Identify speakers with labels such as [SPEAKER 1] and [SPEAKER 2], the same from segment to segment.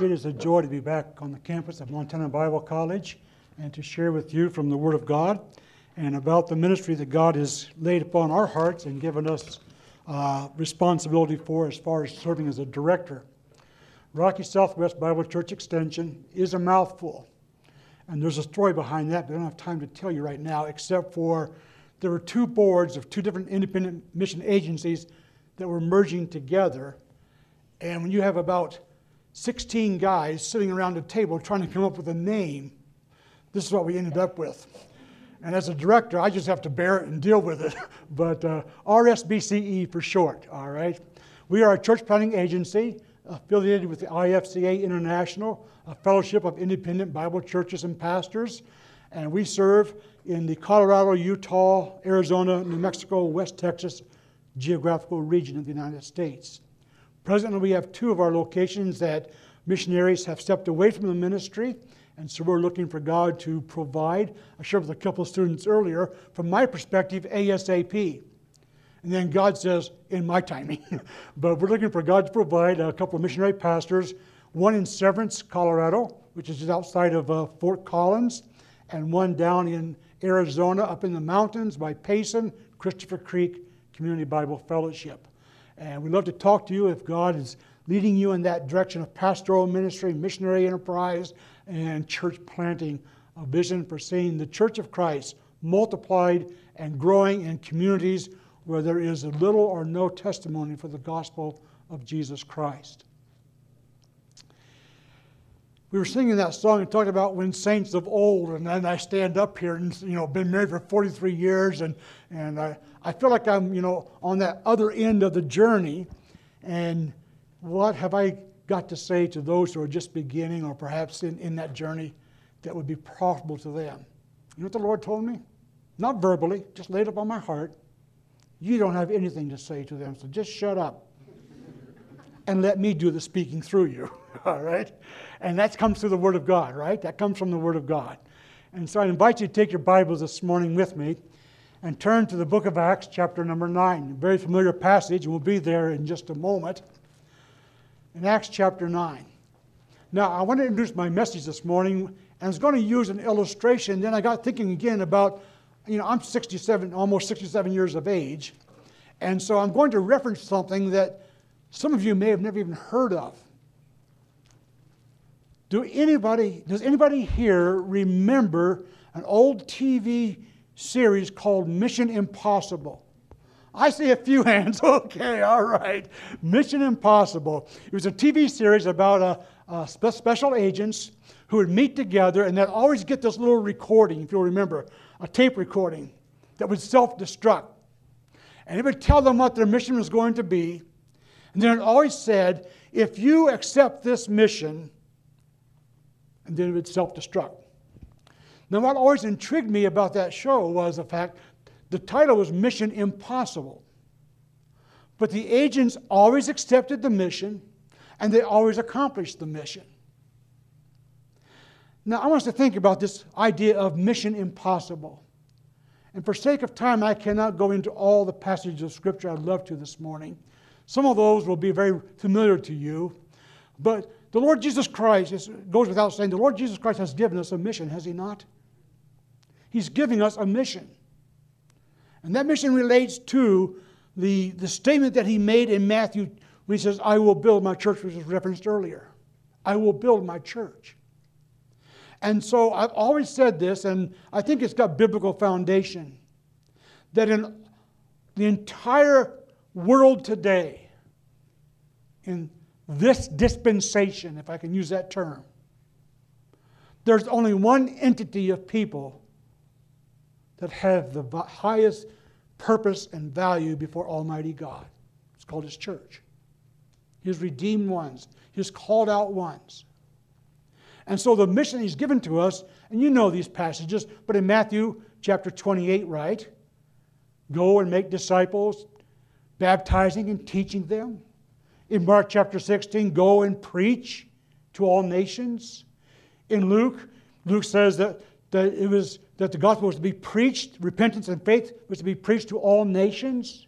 [SPEAKER 1] It is a joy to be back on the campus of Montana Bible College and to share with you from the Word of God and about the ministry that God has laid upon our hearts and given us uh, responsibility for as far as serving as a director. Rocky Southwest Bible Church Extension is a mouthful. And there's a story behind that, but I don't have time to tell you right now, except for there were two boards of two different independent mission agencies that were merging together. And when you have about 16 guys sitting around a table trying to come up with a name. This is what we ended up with. And as a director, I just have to bear it and deal with it. But uh, RSBCE for short, all right? We are a church planting agency affiliated with the IFCA International, a fellowship of independent Bible churches and pastors. And we serve in the Colorado, Utah, Arizona, New Mexico, West Texas geographical region of the United States. Presently, we have two of our locations that missionaries have stepped away from the ministry, and so we're looking for God to provide. I shared with a couple of students earlier, from my perspective, ASAP. And then God says, in my timing. but we're looking for God to provide a couple of missionary pastors, one in Severance, Colorado, which is just outside of uh, Fort Collins, and one down in Arizona, up in the mountains by Payson, Christopher Creek Community Bible Fellowship. And we'd love to talk to you if God is leading you in that direction of pastoral ministry, missionary enterprise, and church planting, a vision for seeing the church of Christ multiplied and growing in communities where there is little or no testimony for the gospel of Jesus Christ. We were singing that song and talking about when saints of old, and then I stand up here and you know been married for 43 years, and and I, I feel like I'm, you know, on that other end of the journey. And what have I got to say to those who are just beginning or perhaps in, in that journey that would be profitable to them? You know what the Lord told me? Not verbally, just laid up on my heart. You don't have anything to say to them, so just shut up and let me do the speaking through you. All right? And that comes through the Word of God, right? That comes from the Word of God. And so I invite you to take your Bibles this morning with me and turn to the book of Acts, chapter number 9. A very familiar passage, and we'll be there in just a moment. In Acts chapter 9. Now, I want to introduce my message this morning, and I was going to use an illustration. Then I got thinking again about, you know, I'm 67, almost 67 years of age, and so I'm going to reference something that some of you may have never even heard of. Do anybody, does anybody here remember an old TV series called Mission Impossible. I see a few hands. Okay, all right. Mission Impossible. It was a TV series about a, a spe- special agents who would meet together and they'd always get this little recording, if you'll remember, a tape recording that would self destruct. And it would tell them what their mission was going to be. And then it always said, if you accept this mission, and then it would self destruct. Now, what always intrigued me about that show was the fact the title was Mission Impossible. But the agents always accepted the mission and they always accomplished the mission. Now, I want us to think about this idea of mission impossible. And for sake of time, I cannot go into all the passages of Scripture I'd love to this morning. Some of those will be very familiar to you. But the Lord Jesus Christ, it goes without saying, the Lord Jesus Christ has given us a mission, has He not? He's giving us a mission. And that mission relates to the, the statement that he made in Matthew when he says, I will build my church, which was referenced earlier. I will build my church. And so I've always said this, and I think it's got biblical foundation, that in the entire world today, in this dispensation, if I can use that term, there's only one entity of people that have the highest purpose and value before Almighty God. It's called His church. His redeemed ones, His called out ones. And so the mission He's given to us, and you know these passages, but in Matthew chapter 28, right? Go and make disciples, baptizing and teaching them. In Mark chapter 16, go and preach to all nations. In Luke, Luke says that, that it was that the gospel was to be preached, repentance and faith was to be preached to all nations.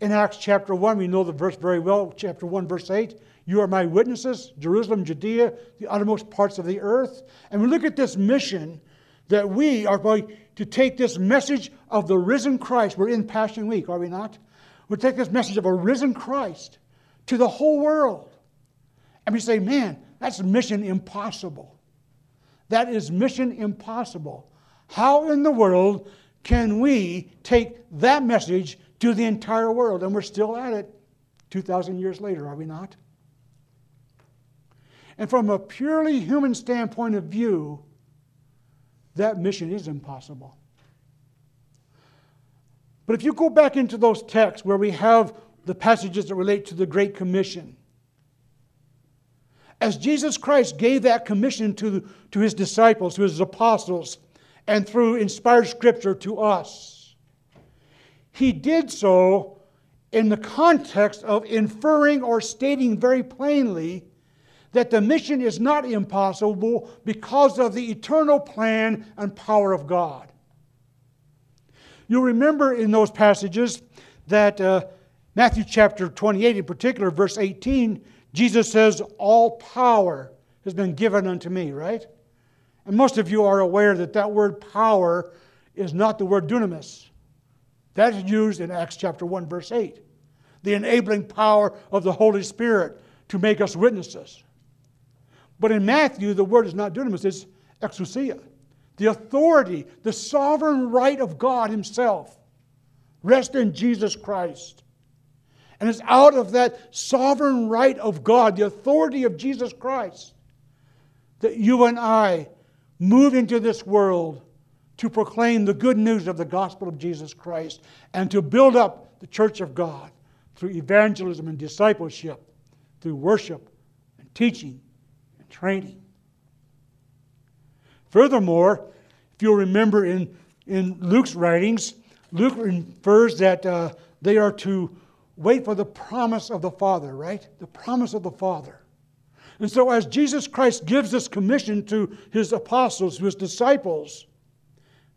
[SPEAKER 1] In Acts chapter 1, we know the verse very well, chapter 1, verse 8. You are my witnesses, Jerusalem, Judea, the uttermost parts of the earth. And we look at this mission that we are going to take this message of the risen Christ. We're in Passion Week, are we not? We take this message of a risen Christ to the whole world. And we say, man, that's mission impossible. That is mission impossible. How in the world can we take that message to the entire world? And we're still at it 2,000 years later, are we not? And from a purely human standpoint of view, that mission is impossible. But if you go back into those texts where we have the passages that relate to the Great Commission, as Jesus Christ gave that commission to, to his disciples, to his apostles, and through inspired scripture to us, he did so in the context of inferring or stating very plainly that the mission is not impossible because of the eternal plan and power of God. You'll remember in those passages that uh, Matthew chapter 28, in particular, verse 18, Jesus says, All power has been given unto me, right? And most of you are aware that that word power is not the word dunamis. That is used in Acts chapter 1, verse 8. The enabling power of the Holy Spirit to make us witnesses. But in Matthew, the word is not dunamis, it's exousia. The authority, the sovereign right of God Himself rests in Jesus Christ. And it's out of that sovereign right of God, the authority of Jesus Christ, that you and I move into this world to proclaim the good news of the gospel of Jesus Christ and to build up the church of God through evangelism and discipleship, through worship and teaching and training. Furthermore, if you'll remember in, in Luke's writings, Luke infers that uh, they are to wait for the promise of the Father, right? The promise of the Father. And so, as Jesus Christ gives this commission to his apostles, to his disciples,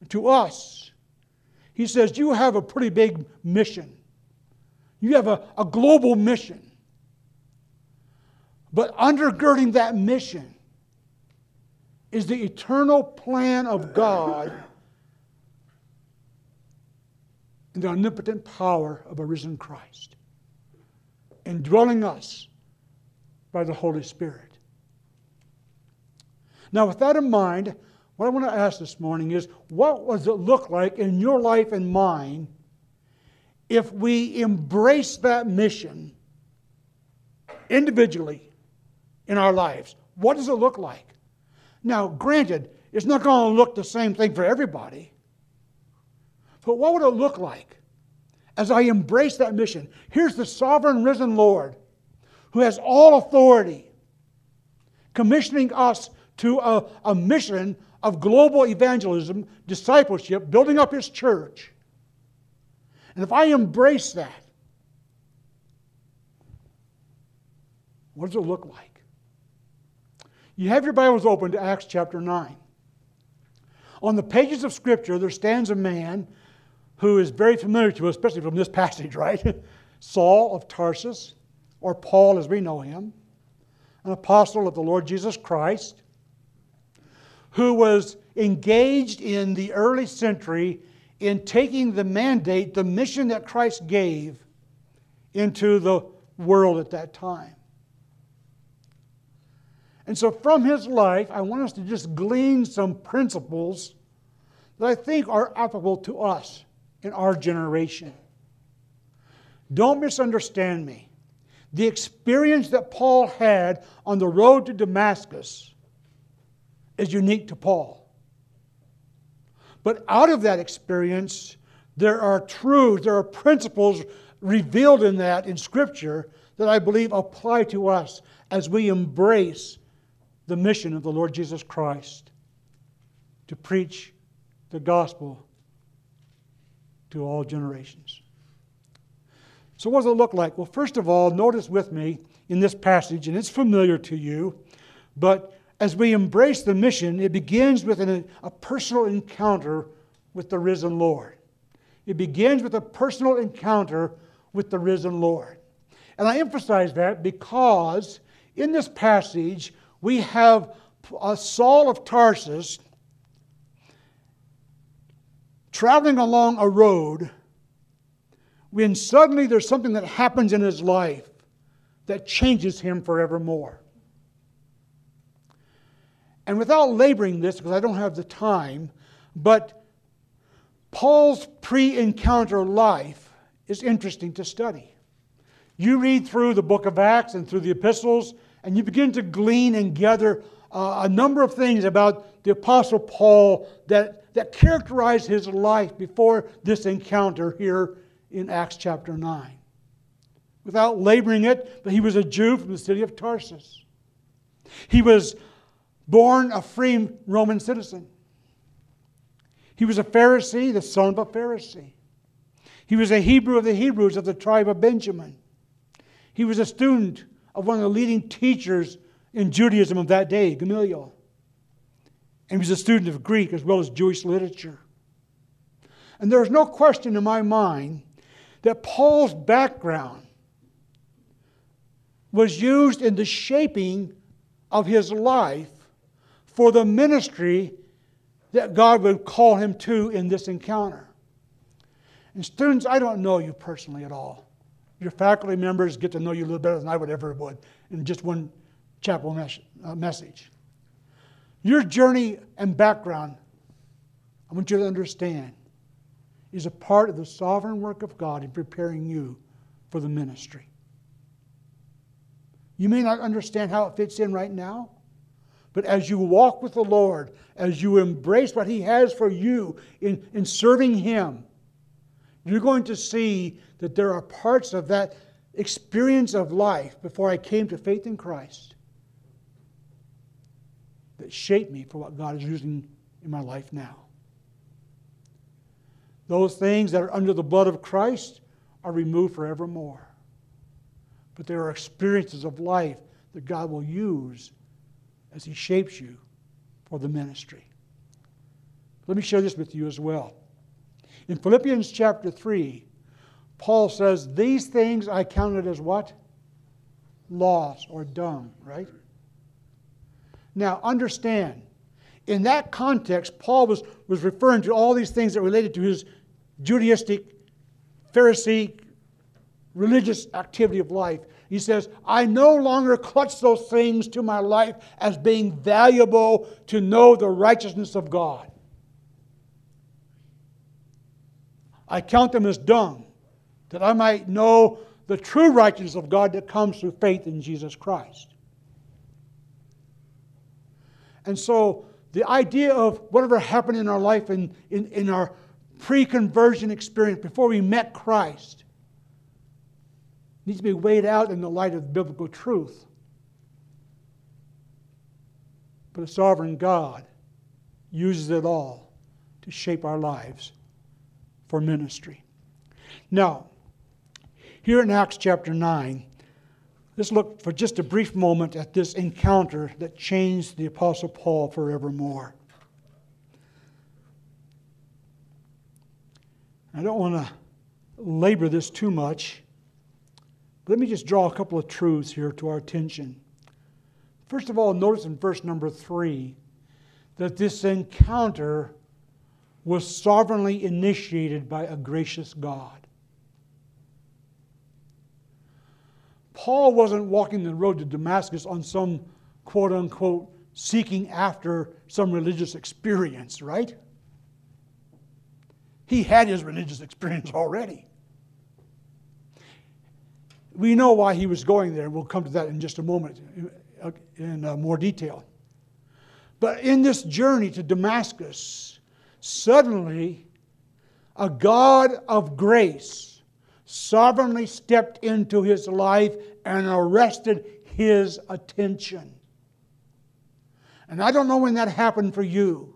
[SPEAKER 1] to us, he says, You have a pretty big mission. You have a, a global mission. But undergirding that mission is the eternal plan of God and the omnipotent power of a risen Christ, indwelling us by the Holy Spirit. Now, with that in mind, what I want to ask this morning is what does it look like in your life and mine if we embrace that mission individually in our lives. What does it look like? Now, granted, it's not going to look the same thing for everybody. But what would it look like as I embrace that mission? Here's the sovereign risen Lord who has all authority, commissioning us to a, a mission of global evangelism, discipleship, building up his church. And if I embrace that, what does it look like? You have your Bibles open to Acts chapter 9. On the pages of Scripture, there stands a man who is very familiar to us, especially from this passage, right? Saul of Tarsus, or Paul as we know him, an apostle of the Lord Jesus Christ, who was engaged in the early century in taking the mandate, the mission that Christ gave, into the world at that time. And so, from his life, I want us to just glean some principles that I think are applicable to us in our generation. Don't misunderstand me. The experience that Paul had on the road to Damascus is unique to Paul. But out of that experience, there are truths, there are principles revealed in that in Scripture that I believe apply to us as we embrace the mission of the Lord Jesus Christ to preach the gospel to all generations. So, what does it look like? Well, first of all, notice with me in this passage, and it's familiar to you, but as we embrace the mission, it begins with an, a personal encounter with the risen Lord. It begins with a personal encounter with the risen Lord. And I emphasize that because in this passage we have a Saul of Tarsus traveling along a road when suddenly there's something that happens in his life that changes him forevermore. And without laboring this, because I don't have the time, but Paul's pre encounter life is interesting to study. You read through the book of Acts and through the epistles, and you begin to glean and gather uh, a number of things about the Apostle Paul that, that characterized his life before this encounter here in Acts chapter 9. Without laboring it, but he was a Jew from the city of Tarsus. He was born a free Roman citizen. He was a Pharisee, the son of a Pharisee. He was a Hebrew of the Hebrews of the tribe of Benjamin. He was a student of one of the leading teachers in Judaism of that day, Gamaliel. And he was a student of Greek as well as Jewish literature. And there is no question in my mind that Paul's background was used in the shaping of his life for the ministry that God would call him to in this encounter. And students, I don't know you personally at all. Your faculty members get to know you a little better than I would ever would in just one chapel mes- uh, message. Your journey and background, I want you to understand, is a part of the sovereign work of God in preparing you for the ministry. You may not understand how it fits in right now, but as you walk with the Lord, as you embrace what He has for you in, in serving Him, you're going to see that there are parts of that experience of life before I came to faith in Christ that shaped me for what God is using in my life now. Those things that are under the blood of Christ are removed forevermore. But there are experiences of life that God will use as He shapes you for the ministry. Let me share this with you as well. In Philippians chapter 3, Paul says, These things I counted as what? Loss or dung, right? Now, understand, in that context, Paul was, was referring to all these things that related to his Judaistic, Pharisee, religious activity of life. He says, I no longer clutch those things to my life as being valuable to know the righteousness of God. I count them as dung, that I might know the true righteousness of God that comes through faith in Jesus Christ. And so, the idea of whatever happened in our life in, in, in our pre conversion experience before we met Christ needs to be weighed out in the light of biblical truth. But a sovereign God uses it all to shape our lives for ministry. Now, here in Acts chapter 9, let's look for just a brief moment at this encounter that changed the Apostle Paul forevermore. I don't want to labor this too much, let me just draw a couple of truths here to our attention. First of all, notice in verse number three that this encounter was sovereignly initiated by a gracious God. Paul wasn't walking the road to Damascus on some quote unquote seeking after some religious experience, right? He had his religious experience already. We know why he was going there. We'll come to that in just a moment in uh, more detail. But in this journey to Damascus, Suddenly, a God of grace sovereignly stepped into his life and arrested his attention. And I don't know when that happened for you.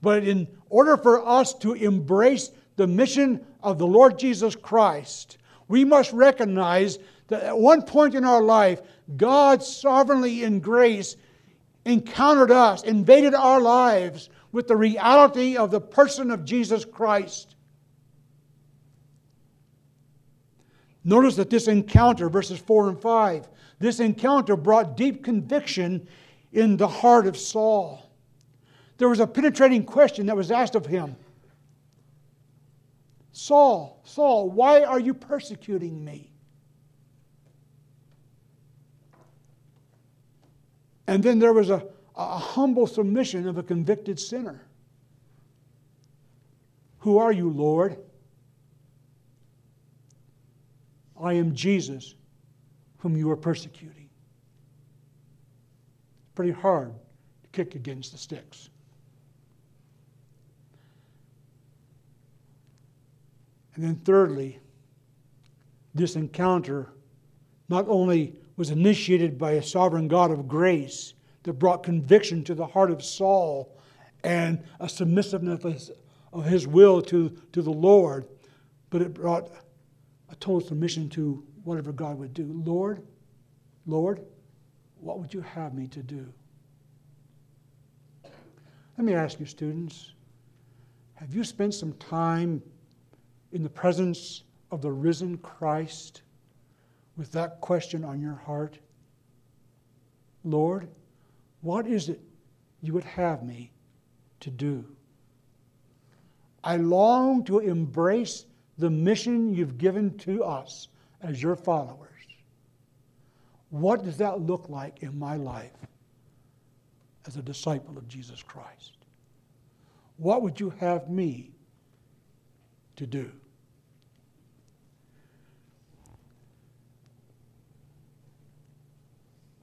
[SPEAKER 1] But in order for us to embrace the mission of the Lord Jesus Christ, we must recognize that at one point in our life, God sovereignly in grace encountered us, invaded our lives with the reality of the person of Jesus Christ. Notice that this encounter, verses 4 and 5, this encounter brought deep conviction in the heart of Saul. There was a penetrating question that was asked of him Saul, Saul, why are you persecuting me? And then there was a, a humble submission of a convicted sinner. Who are you, Lord? I am Jesus, whom you are persecuting. Pretty hard to kick against the sticks. And then, thirdly, this encounter not only was initiated by a sovereign God of grace that brought conviction to the heart of Saul and a submissiveness of his will to, to the Lord, but it brought a total submission to whatever God would do. Lord, Lord, what would you have me to do? Let me ask you, students, have you spent some time in the presence of the risen Christ with that question on your heart? Lord, what is it you would have me to do? I long to embrace the mission you've given to us as your followers. What does that look like in my life as a disciple of Jesus Christ? What would you have me to do?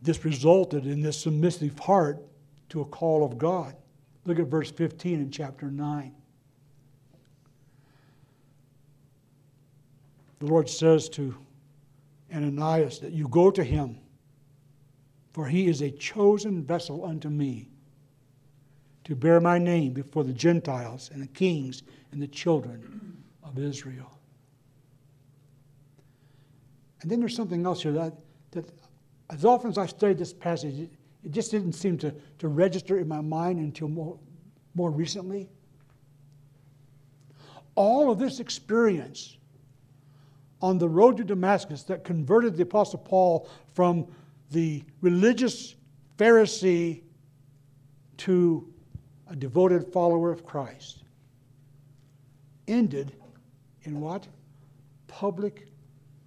[SPEAKER 1] This resulted in this submissive heart to a call of God. Look at verse 15 in chapter 9. The Lord says to Ananias that you go to him, for he is a chosen vessel unto me to bear my name before the Gentiles and the kings and the children of Israel. And then there's something else here that, that as often as I studied this passage, it just didn't seem to, to register in my mind until more, more recently. All of this experience on the road to Damascus that converted the Apostle Paul from the religious Pharisee to a devoted follower of Christ ended in what? Public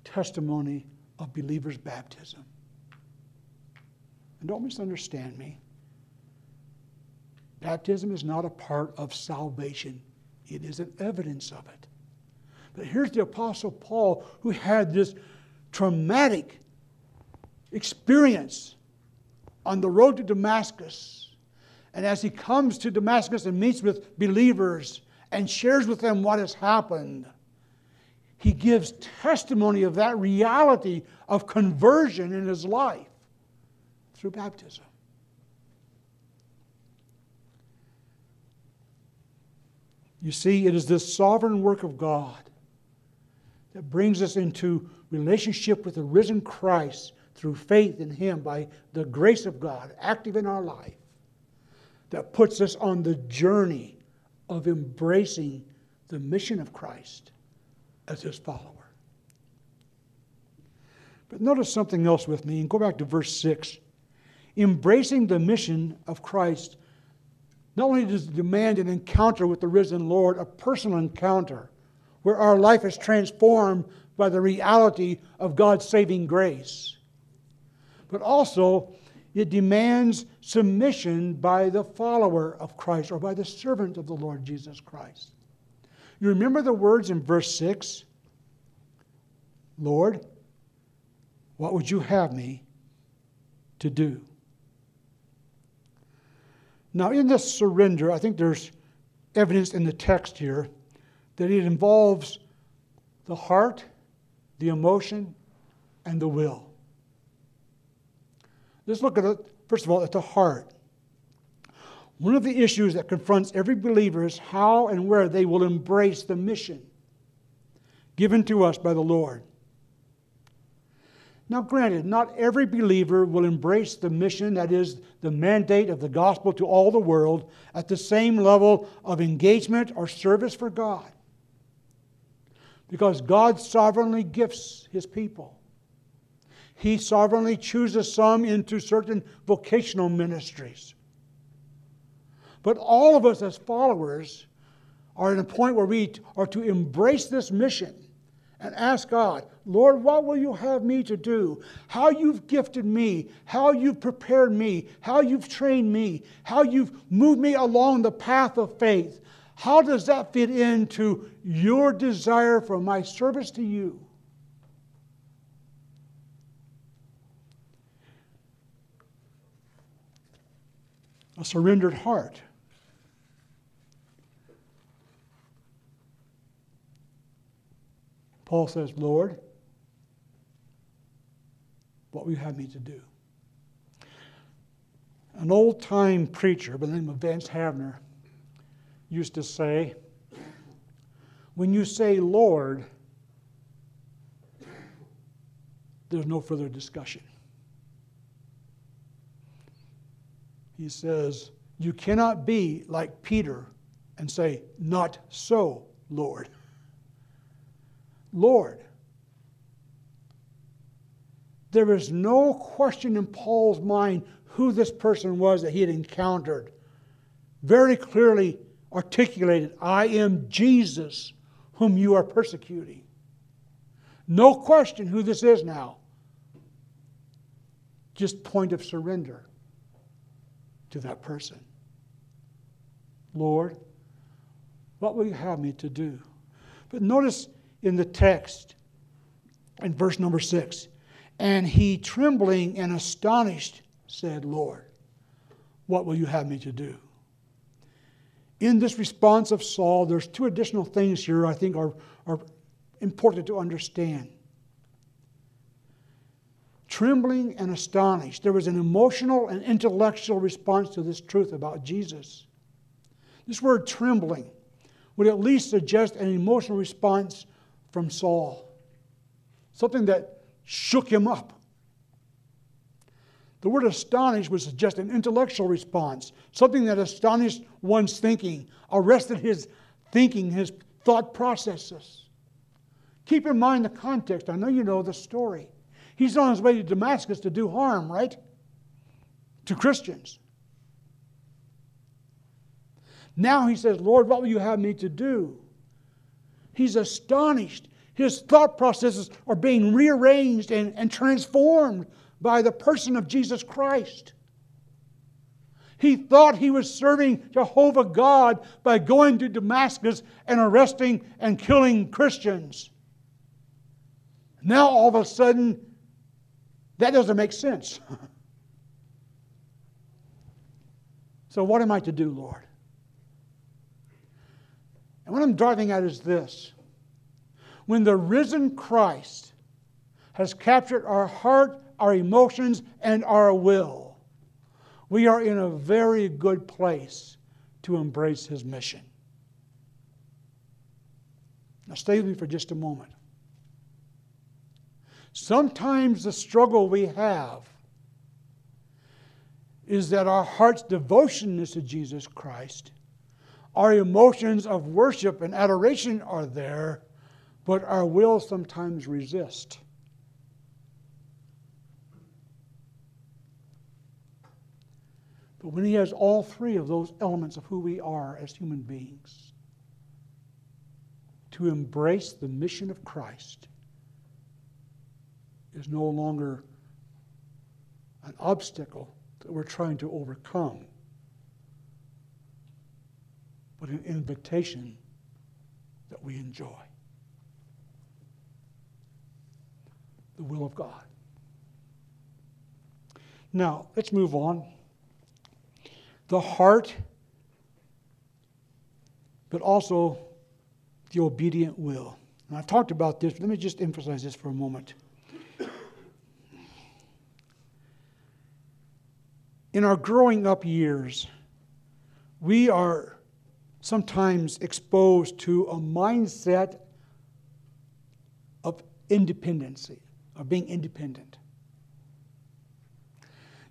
[SPEAKER 1] testimony of believers' baptism. And don't misunderstand me. Baptism is not a part of salvation, it is an evidence of it. But here's the Apostle Paul who had this traumatic experience on the road to Damascus. And as he comes to Damascus and meets with believers and shares with them what has happened, he gives testimony of that reality of conversion in his life through baptism. You see, it is this sovereign work of God that brings us into relationship with the risen Christ through faith in Him by the grace of God active in our life, that puts us on the journey of embracing the mission of Christ as His follower. But notice something else with me and go back to verse 6 embracing the mission of Christ not only does it demand an encounter with the risen Lord, a personal encounter where our life is transformed by the reality of God's saving grace, but also it demands submission by the follower of Christ or by the servant of the Lord Jesus Christ. You remember the words in verse 6? Lord, what would you have me to do? Now, in this surrender, I think there's evidence in the text here that it involves the heart, the emotion, and the will. Let's look at it, first of all, at the heart. One of the issues that confronts every believer is how and where they will embrace the mission given to us by the Lord. Now, granted, not every believer will embrace the mission, that is, the mandate of the gospel to all the world, at the same level of engagement or service for God. Because God sovereignly gifts his people. He sovereignly chooses some into certain vocational ministries. But all of us as followers are at a point where we are to embrace this mission and ask God, Lord, what will you have me to do? How you've gifted me, how you've prepared me, how you've trained me, how you've moved me along the path of faith. How does that fit into your desire for my service to you? A surrendered heart. Paul says, Lord, what will you have me to do? An old time preacher by the name of Vance Havner used to say, When you say Lord, there's no further discussion. He says, You cannot be like Peter and say, Not so, Lord. Lord. There is no question in Paul's mind who this person was that he had encountered. Very clearly articulated I am Jesus whom you are persecuting. No question who this is now. Just point of surrender to that person. Lord, what will you have me to do? But notice in the text in verse number six. And he, trembling and astonished, said, Lord, what will you have me to do? In this response of Saul, there's two additional things here I think are, are important to understand. Trembling and astonished. There was an emotional and intellectual response to this truth about Jesus. This word trembling would at least suggest an emotional response from Saul, something that shook him up. The word astonished was just an intellectual response, something that astonished one's thinking, arrested his thinking, his thought processes. Keep in mind the context. I know you know the story. He's on his way to Damascus to do harm, right? To Christians. Now he says, Lord, what will you have me to do? He's astonished. His thought processes are being rearranged and, and transformed by the person of Jesus Christ. He thought he was serving Jehovah God by going to Damascus and arresting and killing Christians. Now, all of a sudden, that doesn't make sense. so, what am I to do, Lord? And what I'm driving at is this when the risen Christ has captured our heart, our emotions, and our will, we are in a very good place to embrace his mission. Now, stay with me for just a moment. Sometimes the struggle we have is that our heart's devotion is to Jesus Christ our emotions of worship and adoration are there, but our will sometimes resist. But when He has all three of those elements of who we are as human beings, to embrace the mission of Christ is no longer an obstacle that we're trying to overcome but an invitation that we enjoy. The will of God. Now, let's move on. The heart, but also the obedient will. And I've talked about this, let me just emphasize this for a moment. In our growing up years, we are sometimes exposed to a mindset of independency, of being independent.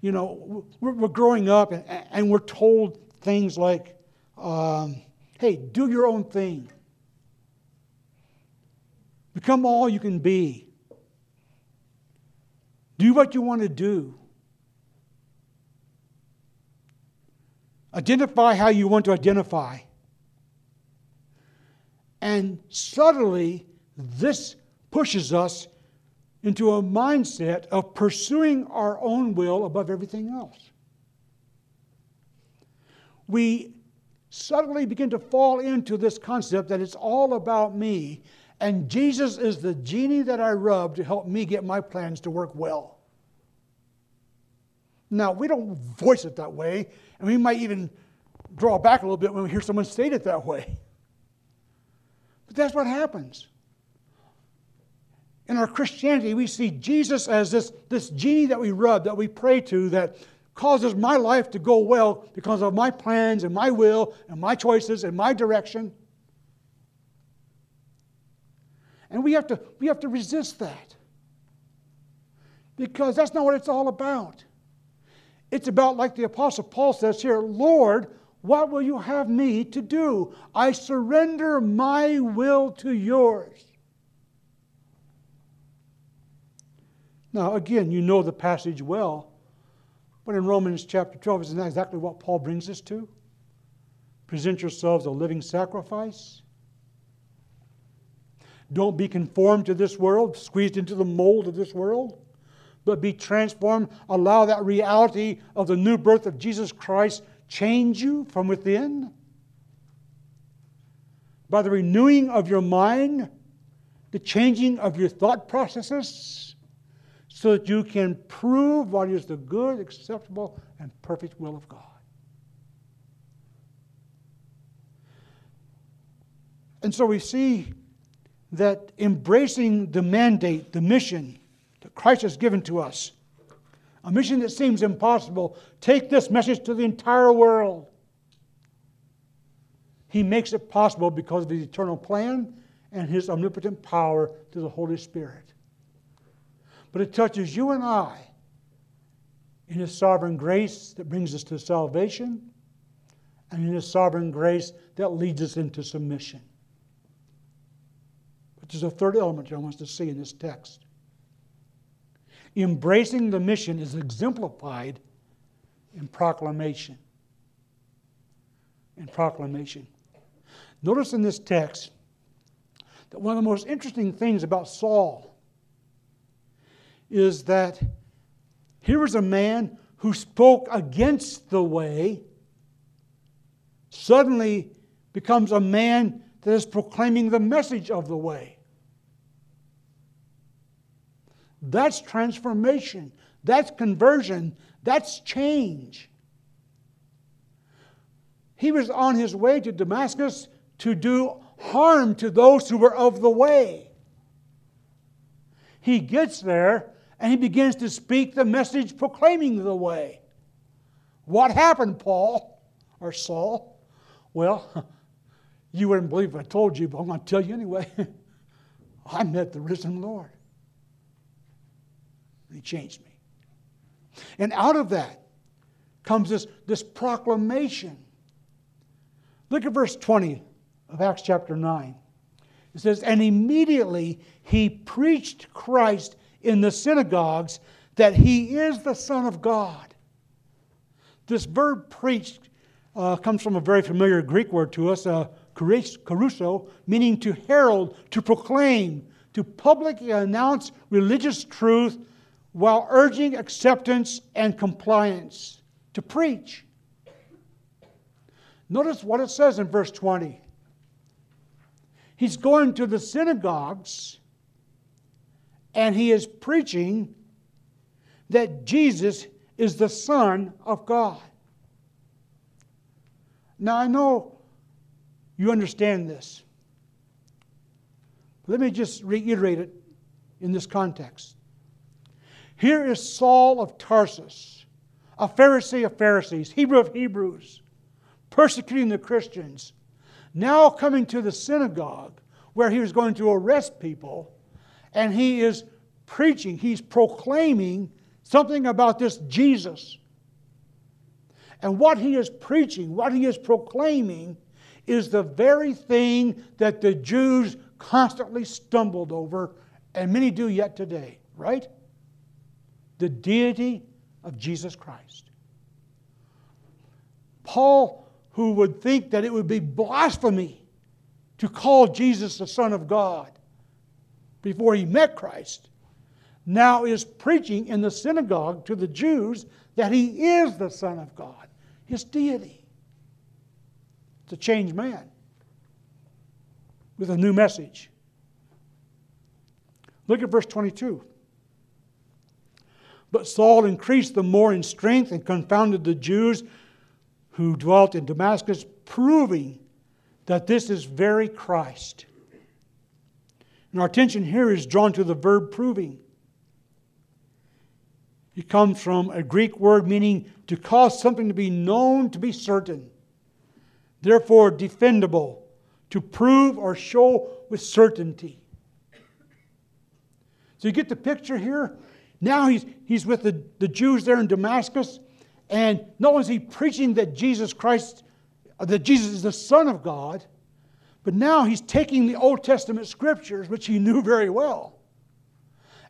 [SPEAKER 1] You know, we're, growing up and, we're told things like, um, hey, do your own thing. Become all you can be. Do what you want to do. Identify how you want to identify. And subtly, this pushes us into a mindset of pursuing our own will above everything else. We suddenly begin to fall into this concept that it's all about me, and Jesus is the genie that I rub to help me get my plans to work well. Now, we don't voice it that way, and we might even draw back a little bit when we hear someone state it that way. That's what happens. In our Christianity, we see Jesus as this, this genie that we rub, that we pray to, that causes my life to go well because of my plans and my will and my choices and my direction. And we have to, we have to resist that. Because that's not what it's all about. It's about, like the Apostle Paul says here, Lord, what will you have me to do? I surrender my will to yours. Now, again, you know the passage well. But in Romans chapter 12, isn't that exactly what Paul brings us to? Present yourselves a living sacrifice. Don't be conformed to this world, squeezed into the mold of this world, but be transformed. Allow that reality of the new birth of Jesus Christ change you from within. By the renewing of your mind, the changing of your thought processes so that you can prove what is the good, acceptable, and perfect will of God. And so we see that embracing the mandate, the mission that Christ has given to us, a mission that seems impossible, take this message to the entire world. He makes it possible because of his eternal plan and his omnipotent power through the Holy Spirit but it touches you and I in His sovereign grace that brings us to salvation and in His sovereign grace that leads us into submission. But there's a third element I want us to see in this text. Embracing the mission is exemplified in proclamation. In proclamation. Notice in this text that one of the most interesting things about Saul is that here was a man who spoke against the way, suddenly becomes a man that is proclaiming the message of the way. That's transformation. That's conversion. That's change. He was on his way to Damascus to do harm to those who were of the way. He gets there and he begins to speak the message proclaiming the way. What happened, Paul or Saul? Well, you wouldn't believe if I told you, but I'm going to tell you anyway. I met the risen Lord. He changed me. And out of that comes this, this proclamation. Look at verse 20 of Acts chapter 9. It says, And immediately he preached Christ in the synagogues that he is the Son of God. This verb preached uh, comes from a very familiar Greek word to us, uh, kerusso, meaning to herald, to proclaim, to publicly announce religious truth while urging acceptance and compliance, to preach. Notice what it says in verse 20. He's going to the synagogues and he is preaching that Jesus is the Son of God. Now, I know you understand this. Let me just reiterate it in this context. Here is Saul of Tarsus, a Pharisee of Pharisees, Hebrew of Hebrews, persecuting the Christians, now coming to the synagogue where he was going to arrest people and he is preaching, he's proclaiming something about this Jesus. And what he is preaching, what he is proclaiming, is the very thing that the Jews constantly stumbled over, and many do yet today, right? The deity of Jesus Christ. Paul, who would think that it would be blasphemy to call Jesus the Son of God before he met Christ, now is preaching in the synagogue to the Jews that he is the Son of God, his deity. It's a changed man with a new message. Look at verse 22. But Saul increased the more in strength and confounded the Jews who dwelt in Damascus, proving that this is very Christ. And our attention here is drawn to the verb proving. It comes from a Greek word meaning to cause something to be known to be certain, therefore defendable, to prove or show with certainty. So you get the picture here? Now he's, he's with the, the Jews there in Damascus, and not only is he preaching that Jesus Christ, uh, that Jesus is the Son of God, but now he's taking the Old Testament scriptures, which he knew very well,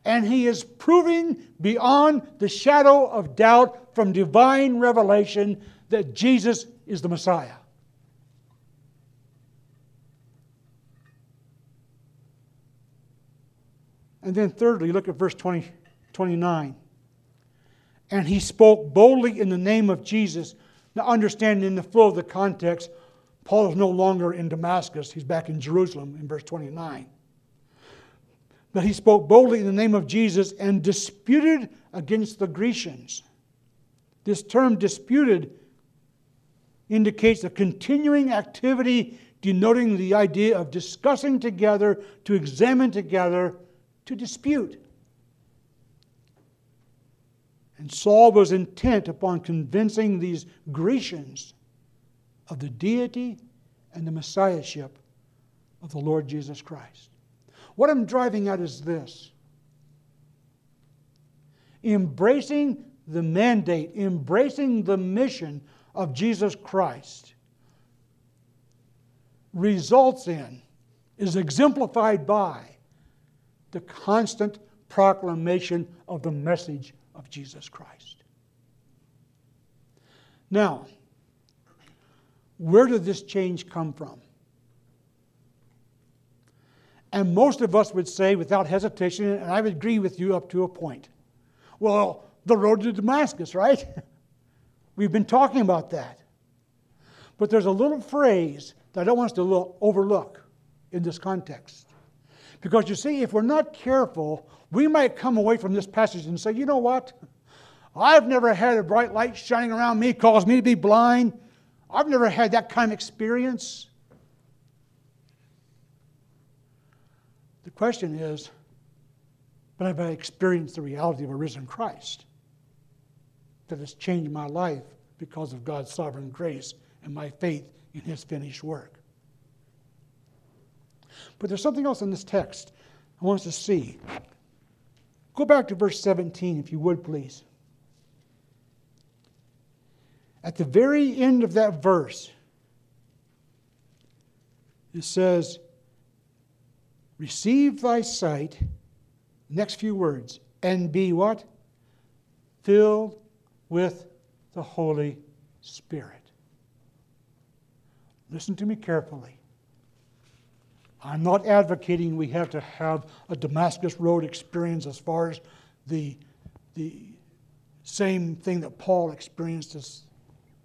[SPEAKER 1] and he is proving beyond the shadow of doubt from divine revelation that Jesus is the Messiah. And then, thirdly, look at verse 20, 29. And he spoke boldly in the name of Jesus. Now, understanding in the flow of the context, Paul is no longer in Damascus, he's back in Jerusalem in verse 29. But he spoke boldly in the name of Jesus and disputed against the Grecians. This term disputed indicates a continuing activity denoting the idea of discussing together, to examine together, to dispute. And Saul was intent upon convincing these Grecians of the deity and the messiahship of the Lord Jesus Christ. What I'm driving at is this embracing the mandate, embracing the mission of Jesus Christ results in, is exemplified by the constant proclamation of the message of Jesus Christ. Now, where did this change come from? And most of us would say, without hesitation, and I would agree with you up to a point. Well, the road to Damascus, right? We've been talking about that. But there's a little phrase that I don't want us to look, overlook in this context. Because you see, if we're not careful, we might come away from this passage and say, you know what? I've never had a bright light shining around me, cause me to be blind. I've never had that kind of experience. The question is, but have I experienced the reality of a risen Christ that has changed my life because of God's sovereign grace and my faith in His finished work? But there's something else in this text I want us to see. Go back to verse 17, if you would, please. At the very end of that verse, it says, Receive thy sight, next few words, and be what? Filled with the Holy Spirit. Listen to me carefully. I'm not advocating we have to have a Damascus Road experience as far as the, the same thing that Paul experienced as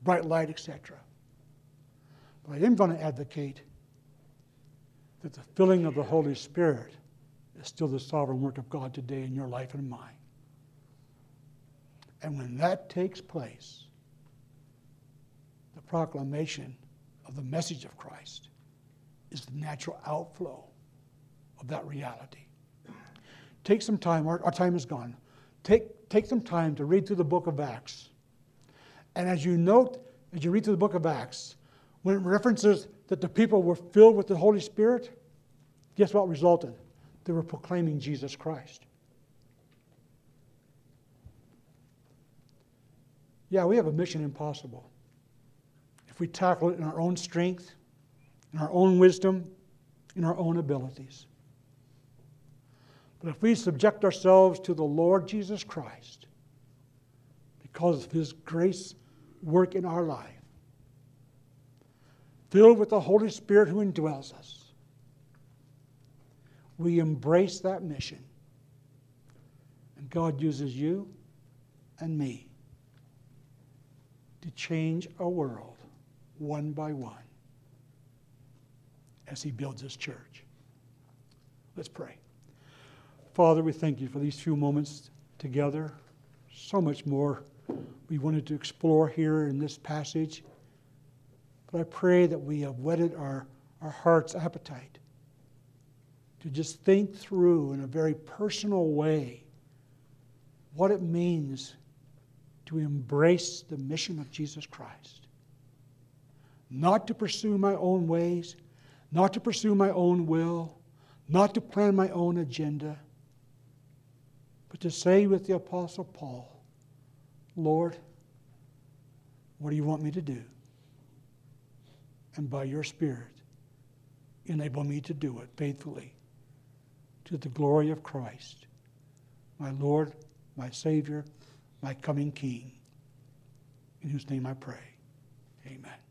[SPEAKER 1] bright light, etc. But I am going to advocate that the filling of the Holy Spirit is still the sovereign work of God today in your life and mine. And when that takes place, the proclamation of the message of Christ is the natural outflow of that reality. Take some time, our, our time is gone. Take, take some time to read through the book of Acts. And as you note, as you read through the book of Acts, when it references that the people were filled with the Holy Spirit, guess what resulted? They were proclaiming Jesus Christ. Yeah, we have a mission impossible. If we tackle it in our own strength, in our own wisdom, in our own abilities. But if we subject ourselves to the Lord Jesus Christ, because of his grace work in our life, filled with the Holy Spirit who indwells us, we embrace that mission. And God uses you and me to change a world one by one as He builds His church. Let's pray. Father, we thank you for these few moments together. So much more we wanted to explore here in this passage. But I pray that we have whetted our, our heart's appetite to just think through in a very personal way what it means to embrace the mission of Jesus Christ. Not to pursue my own ways, not to pursue my own will, not to plan my own agenda, but to say with the Apostle Paul, Lord, what do you want me to do? And by your Spirit, enable me to do it faithfully to the glory of Christ, my Lord, my Savior, my coming King, in whose name I pray. Amen.